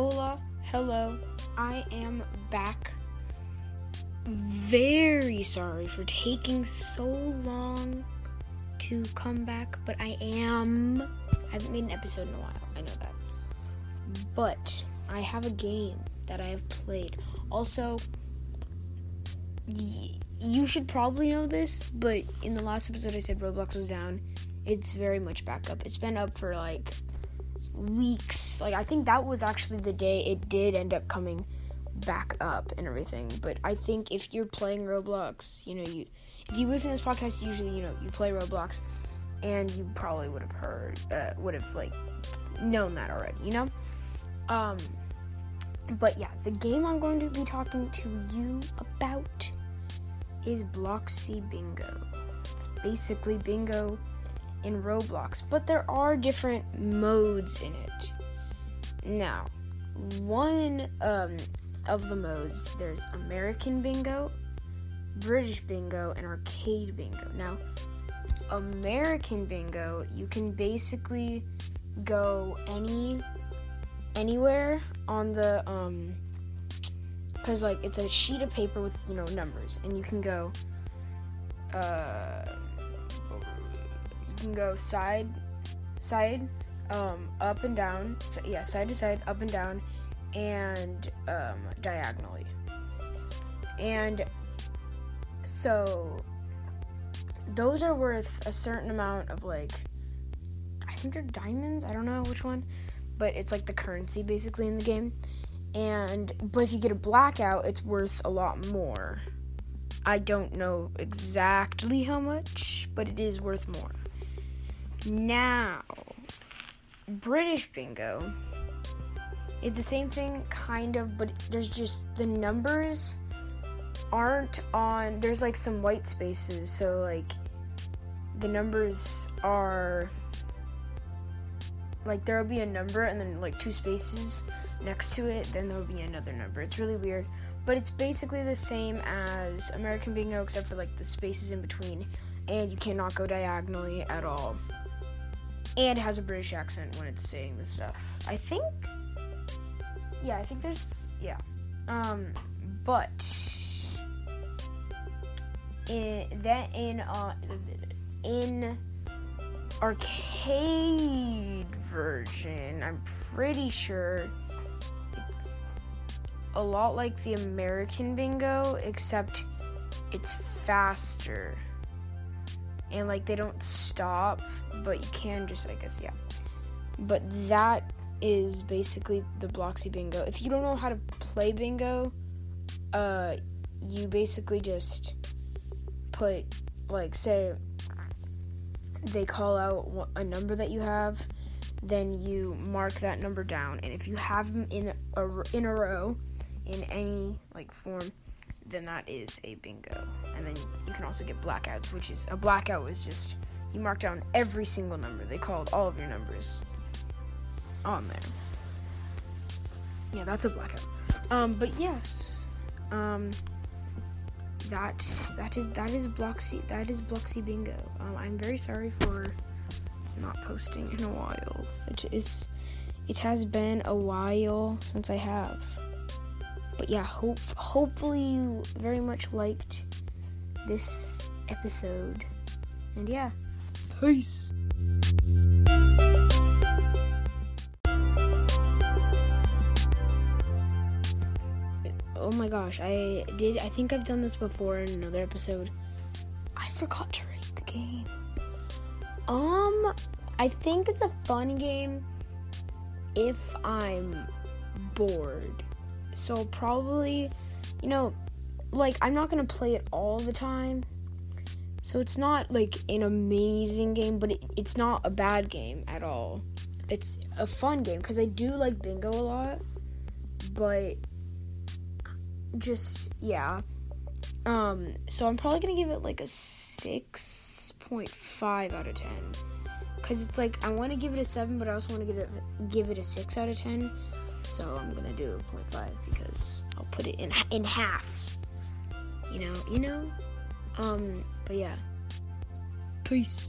Hola, hello, I am back. Very sorry for taking so long to come back, but I am. I haven't made an episode in a while, I know that. But I have a game that I have played. Also, you should probably know this, but in the last episode I said Roblox was down. It's very much back up. It's been up for like weeks. Like I think that was actually the day it did end up coming back up and everything. But I think if you're playing Roblox, you know, you if you listen to this podcast, usually you know you play Roblox, and you probably would have heard, uh, would have like known that already, you know. Um, but yeah, the game I'm going to be talking to you about is Bloxy Bingo. It's basically bingo in Roblox, but there are different modes in it. Now, one um, of the modes there's American Bingo, British Bingo, and Arcade Bingo. Now, American Bingo, you can basically go any anywhere on the um because like it's a sheet of paper with you know numbers and you can go uh can go side side um up and down so, yeah side to side up and down and um diagonally. And so those are worth a certain amount of like i think they're diamonds? I don't know which one but it's like the currency basically in the game. And but if you get a blackout it's worth a lot more. I don't know exactly how much but it is worth more now british bingo it's the same thing kind of but there's just the numbers aren't on there's like some white spaces so like the numbers are like there'll be a number and then like two spaces next to it, then there'll be another number. It's really weird, but it's basically the same as American Bingo except for like the spaces in between, and you cannot go diagonally at all. And has a British accent when it's saying this stuff. I think, yeah, I think there's yeah, um, but in that in uh in arcade version, I'm pretty sure it's a lot like the American bingo, except it's faster. And like they don't stop, but you can just I guess yeah. But that is basically the Bloxy bingo. If you don't know how to play bingo, uh you basically just put like say they call out a number that you have, then you mark that number down. And if you have them in a in a row, in any like form, then that is a bingo. And then you can also get blackouts, which is a blackout was just you mark down every single number. They called all of your numbers on there. Yeah, that's a blackout. Um, but yes, um, that that is that is Bloxy that is Bloxy Bingo. Um, I'm very sorry for not posting in a while. It is it has been a while since I have. But yeah, hope hopefully you very much liked this episode. And yeah, peace. oh my gosh, I did. I think I've done this before in another episode. I forgot to rate the game. Um, I think it's a fun game if I'm bored. So probably, you know, like I'm not gonna play it all the time. So it's not like an amazing game, but it, it's not a bad game at all. It's a fun game because I do like bingo a lot, but just yeah. Um, so I'm probably gonna give it like a six point five out of ten, cause it's like I want to give it a seven, but I also want to give it give it a six out of ten. So I'm gonna do a point five because I'll put it in in half. You know, you know. Um, but yeah. Peace.